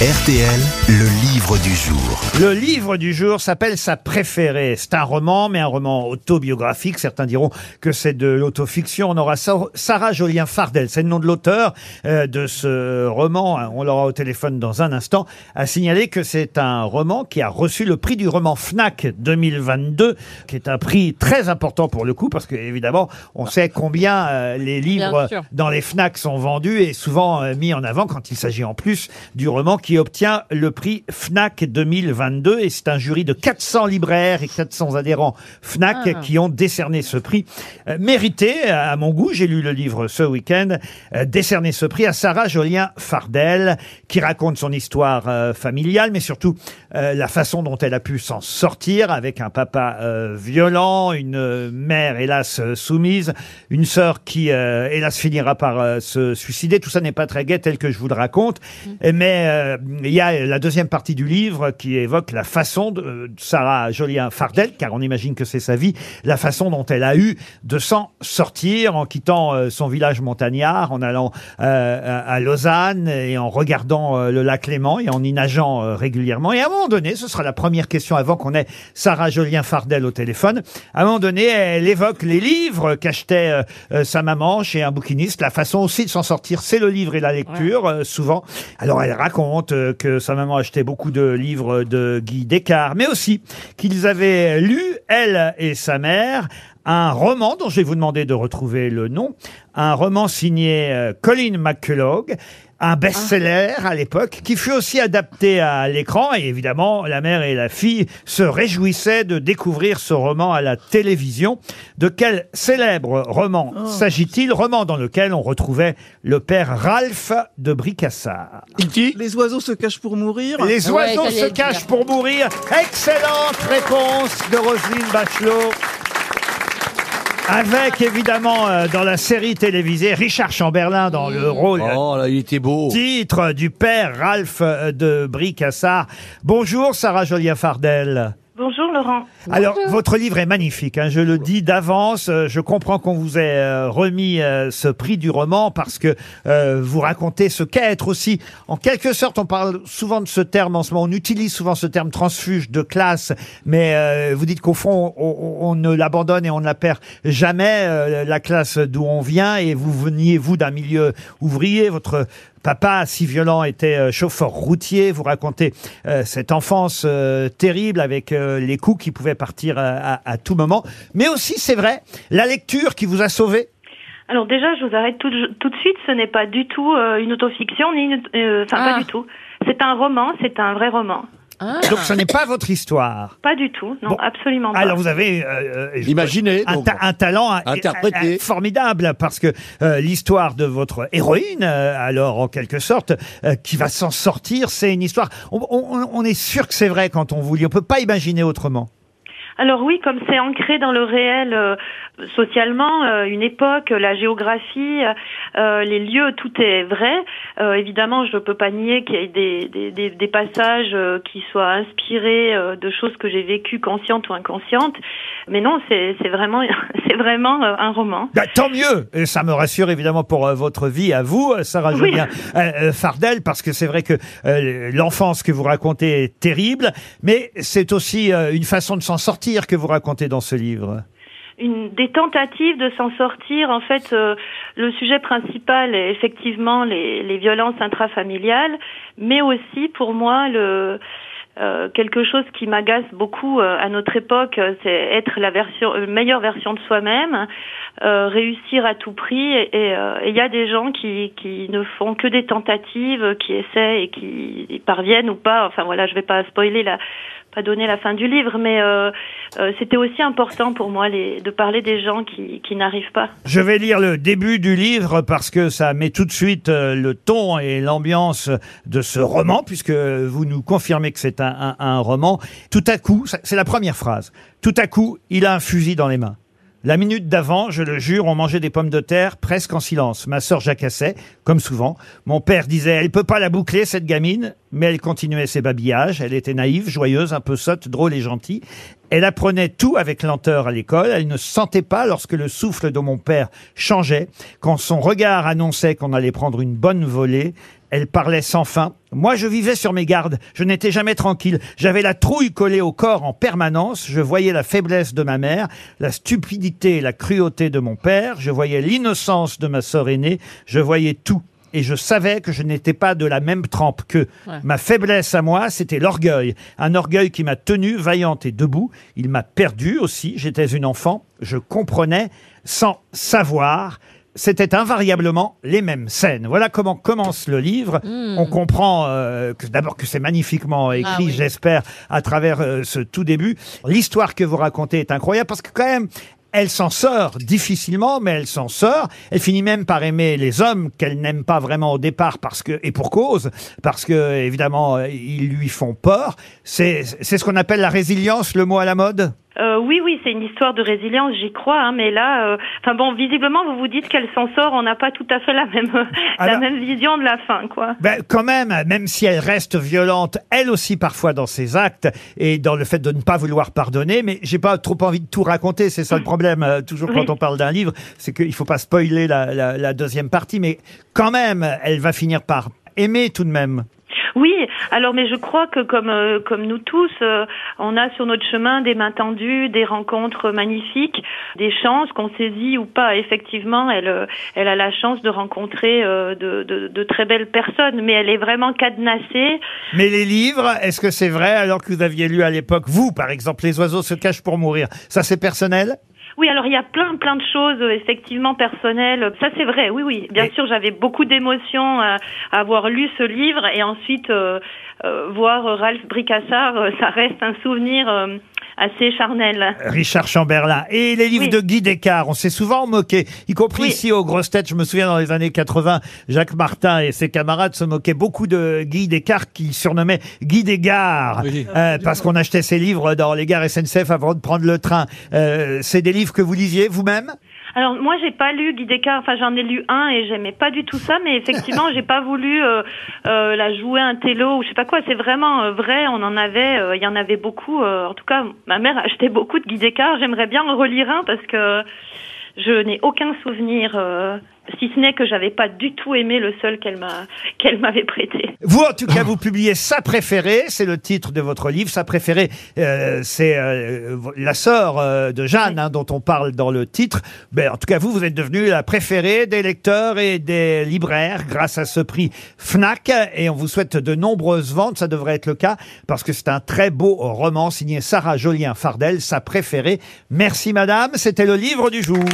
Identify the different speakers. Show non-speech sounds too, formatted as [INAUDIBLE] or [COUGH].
Speaker 1: RTL, le livre du jour.
Speaker 2: Le livre du jour s'appelle Sa préférée. C'est un roman, mais un roman autobiographique. Certains diront que c'est de l'autofiction. On aura Sa- Sarah Jolien Fardel, c'est le nom de l'auteur euh, de ce roman. On l'aura au téléphone dans un instant. À signaler que c'est un roman qui a reçu le prix du roman Fnac 2022, qui est un prix très important pour le coup, parce que évidemment, on sait combien euh, les livres dans les FNAC sont vendus et souvent euh, mis en avant quand il s'agit en plus du roman qui obtient le prix FNAC 2022 et c'est un jury de 400 libraires et 400 adhérents FNAC
Speaker 3: Ah.
Speaker 2: qui ont décerné ce prix Euh, mérité à mon goût. J'ai lu le livre ce week-end. euh, décerné ce prix à Sarah Jolien Fardel qui raconte son histoire euh, familiale mais surtout euh, la façon dont elle a pu s'en sortir avec un papa euh, violent, une euh, mère hélas euh, soumise, une sœur qui euh, hélas finira par euh, se suicider. Tout ça n'est pas très gai tel que je vous le raconte, Et mais euh, il y a la deuxième partie du livre qui évoque la façon de de Sarah Jolien Fardel, car on imagine que c'est sa vie, la façon dont elle a eu de s'en sortir en quittant euh, son village montagnard, en allant euh, à à Lausanne et en regardant euh, le lac Léman et en y nageant euh, régulièrement. Et à un moment donné, ce sera la première question avant qu'on ait Sarah Jolien Fardel au téléphone. À un moment donné, elle évoque les livres qu'achetait euh, euh, sa maman chez un bouquiniste. La façon aussi de s'en sortir, c'est le livre et la lecture, euh, souvent. Alors elle raconte euh, que sa maman achetait beaucoup de livres de Guy Descartes, mais aussi qu'ils avaient lu, elle et sa mère, un roman dont je vais vous demander de retrouver le nom, un roman signé euh, Colin McCullough, un best-seller à l'époque, qui fut aussi adapté à l'écran, et évidemment, la mère et la fille se réjouissaient de découvrir ce roman à la télévision. De quel célèbre roman s'agit-il? Roman dans lequel on retrouvait le père Ralph de Bricassard.
Speaker 4: Les oiseaux se cachent pour mourir.
Speaker 2: Les
Speaker 3: Ouais,
Speaker 2: oiseaux se
Speaker 3: le
Speaker 2: cachent pour mourir. Excellente réponse de Roselyne Bachelot. Avec évidemment euh, dans la série télévisée Richard Chamberlain dans le rôle
Speaker 5: Oh là, il était beau.
Speaker 2: titre du père Ralph euh, de Bricassard. Bonjour Sarah Jolien Fardel.
Speaker 6: Bonjour Laurent.
Speaker 2: Alors, votre livre est magnifique, hein, je le dis d'avance. euh, Je comprends qu'on vous ait euh, remis euh, ce prix du roman parce que euh, vous racontez ce qu'est être aussi, en quelque sorte, on parle souvent de ce terme en ce moment, on utilise souvent ce terme transfuge de classe, mais euh, vous dites qu'au fond, on, on ne l'abandonne et on ne la perd jamais, euh, la classe d'où on vient, et vous veniez, vous, d'un milieu ouvrier, votre Papa, si violent, était euh, chauffeur routier. Vous racontez euh, cette enfance euh, terrible avec euh, les coups qui pouvaient partir à, à tout moment. Mais aussi, c'est vrai, la lecture qui vous a sauvé.
Speaker 6: Alors déjà, je vous arrête tout, de- tout de suite. Ce n'est pas du tout euh, une autofiction, ni une, euh, enfin
Speaker 3: Ah.
Speaker 6: pas du tout. C'est un roman, c'est un vrai roman.
Speaker 3: Ah.
Speaker 2: Donc, ce n'est pas votre histoire.
Speaker 6: Pas du tout, non,
Speaker 2: Bon.
Speaker 6: absolument pas.
Speaker 2: Alors, vous avez euh, euh,
Speaker 5: Imaginez.
Speaker 2: un,
Speaker 5: donc.
Speaker 2: ta- un talent
Speaker 5: Interprété.
Speaker 2: euh, formidable parce que euh, l'histoire de votre héroïne, euh, alors en quelque sorte, euh, qui va s'en sortir, c'est une histoire. On, on- on est sûr que c'est vrai quand on vous lit. On peut pas imaginer autrement.
Speaker 6: Alors oui, comme c'est ancré dans le réel euh, socialement, euh, une époque, la géographie, euh, les lieux, tout est vrai. Euh, évidemment, je ne peux pas nier qu'il y ait des, des, des, des passages euh, qui soient inspirés euh, de choses que j'ai vécues conscientes ou inconscientes. Mais non, c'est vraiment, [LAUGHS] c'est vraiment euh, un roman.
Speaker 2: Bah, tant mieux Et ça me rassure évidemment pour votre vie à vous, Sarah
Speaker 6: Oui.
Speaker 2: Julien Fardel, parce que c'est vrai que euh, l'enfance que vous racontez est terrible, mais c'est aussi euh, une façon de s'en sortir que vous racontez dans ce livre.
Speaker 6: une des tentatives de s'en sortir. En fait, euh, le sujet principal est effectivement les, violences intrafamiliales, mais aussi pour moi euh, quelque chose qui m'agace beaucoup euh, à notre époque, c'est être la meilleure version de soi-même, euh, réussir à tout prix. Euh, et il y a des gens qui, qui ne font que des tentatives, qui essaient et qui parviennent ou pas. Enfin voilà, je vais pas spoiler la, pas donner la fin du livre, mais euh, euh, c'était aussi important pour moi les, de parler des gens qui, qui n'arrivent pas.
Speaker 2: Je vais lire le début du livre parce que ça met tout de suite le ton et l'ambiance de ce roman, puisque vous nous confirmez que c'est un, un- un roman. Tout à coup, c'est la première phrase, tout à coup, il a un fusil dans les mains. La minute d'avant, je le jure, on mangeait des pommes de terre presque en silence. Ma sœur jacassait, comme souvent. Mon père disait, elle peut pas la boucler, cette gamine. Mais elle continuait ses babillages. Elle était naïve, joyeuse, un peu sotte, drôle et gentille. Elle apprenait tout avec lenteur à l'école. Elle ne sentait pas lorsque le souffle de mon père changeait, quand son regard annonçait qu'on allait prendre une bonne volée. Elle parlait sans fin, Moi, je vivais sur mes gardes. Je n'étais jamais tranquille. J'avais la trouille collée au corps en permanence. Je voyais la faiblesse de ma mère, la stupidité et la cruauté de mon père. Je voyais l'innocence de ma sœur aînée. Je voyais tout. Et je savais que je n'étais pas de la même trempe qu'eux.
Speaker 3: Ouais.
Speaker 2: Ma faiblesse à moi, c'était l'orgueil. Un orgueil qui m'a tenue vaillante et debout. Il m'a perdu aussi. J'étais une enfant. Je comprenais sans savoir. C'était invariablement les mêmes scènes. Voilà comment commence le livre. On comprend euh, que d'abord que c'est magnifiquement écrit,
Speaker 3: Ah oui.
Speaker 2: j'espère, à travers euh, ce tout début. L'histoire que vous racontez est incroyable parce que quand même, elle s'en sort difficilement, mais elle s'en sort. Elle finit même par aimer les hommes qu'elle n'aime pas vraiment au départ parce que et pour cause, parce que évidemment euh, ils lui font peur. C'est c'est ce qu'on appelle la résilience, le mot à la mode?
Speaker 6: Euh, oui, oui, c'est une histoire de résilience, j'y crois. Hein, mais là, euh, enfin bon, visiblement, vous vous dites qu'elle s'en sort. On n'a pas tout à fait la même [LAUGHS]
Speaker 2: Alors-
Speaker 6: la même vision de la fin, quoi.
Speaker 2: Ben, quand même, même si elle reste violente, elle aussi parfois dans ses actes et dans le fait de ne pas vouloir pardonner, mais j'ai pas trop envie de tout raconter, c'est ça le problème, euh, toujours
Speaker 6: Oui.
Speaker 2: quand on parle d'un livre, c'est qu'il faut pas spoiler la, la- la deuxième partie, mais quand même, elle va finir par aimer tout de même.
Speaker 6: Oui, alors mais je crois que comme euh, comme nous tous, euh, on a sur notre chemin des mains tendues, des rencontres magnifiques, des chances qu'on saisit ou pas. Effectivement, elle euh, elle a la chance de rencontrer euh, de, de de très belles personnes, mais elle est vraiment cadenassée.
Speaker 2: Mais les livres, est-ce que c'est vrai alors que vous aviez lu à l'époque, vous par exemple, Les oiseaux se cachent pour mourir Ça c'est personnel?
Speaker 6: Oui, alors il y a plein plein de choses euh, effectivement personnelles. Ça c'est vrai. Oui, oui. Bien
Speaker 2: Et-
Speaker 6: sûr, j'avais beaucoup d'émotions à, à avoir lu ce livre et ensuite euh, euh, voir Ralph Bricassard, euh, ça reste un souvenir euh, assez charnel.
Speaker 2: Richard Chamberlain. Et les livres
Speaker 6: Oui.
Speaker 2: de Guy Descartes, on s'est souvent moqué, y compris
Speaker 6: Oui.
Speaker 2: ici aux grosses têtes. Je me souviens dans les années 80, Jacques Martin et ses camarades se moquaient beaucoup de Guy Descartes, qui surnommait Guy
Speaker 3: Oui.
Speaker 2: euh, parce qu'on achetait ses livres dans les gares SNCF avant de prendre le train. Euh, c'est des livres que vous lisiez vous-même?
Speaker 6: Alors moi j'ai pas lu Guy Descartes, enfin j'en ai lu un et j'aimais pas du tout ça, mais effectivement [LAUGHS] j'ai pas voulu euh, euh, la jouer un télo ou je sais pas quoi. C'est vraiment euh, vrai, on en avait, euh, il y en avait beaucoup. euh, en tout cas, ma mère achetait beaucoup de Guy Descartes. J'aimerais bien en relire un parce que je n'ai aucun souvenir, euh, si ce n'est que j'avais pas du tout aimé le seul qu'elle m'a [LAUGHS] qu'elle m'avait prêté.
Speaker 2: Vous, en tout cas, vous publiez sa préférée, c'est le titre de votre livre. Sa préférée, euh, c'est euh, la sœur euh, de Jeanne, hein, dont on parle dans le titre. Ben, en tout cas, vous, vous êtes devenue la préférée des lecteurs et des libraires grâce à ce prix Fnac. Et on vous souhaite de nombreuses ventes, ça devrait être le cas, parce que c'est un très beau roman signé Sarah Jolien Fardel, sa préférée. Merci, madame. C'était le livre du jour.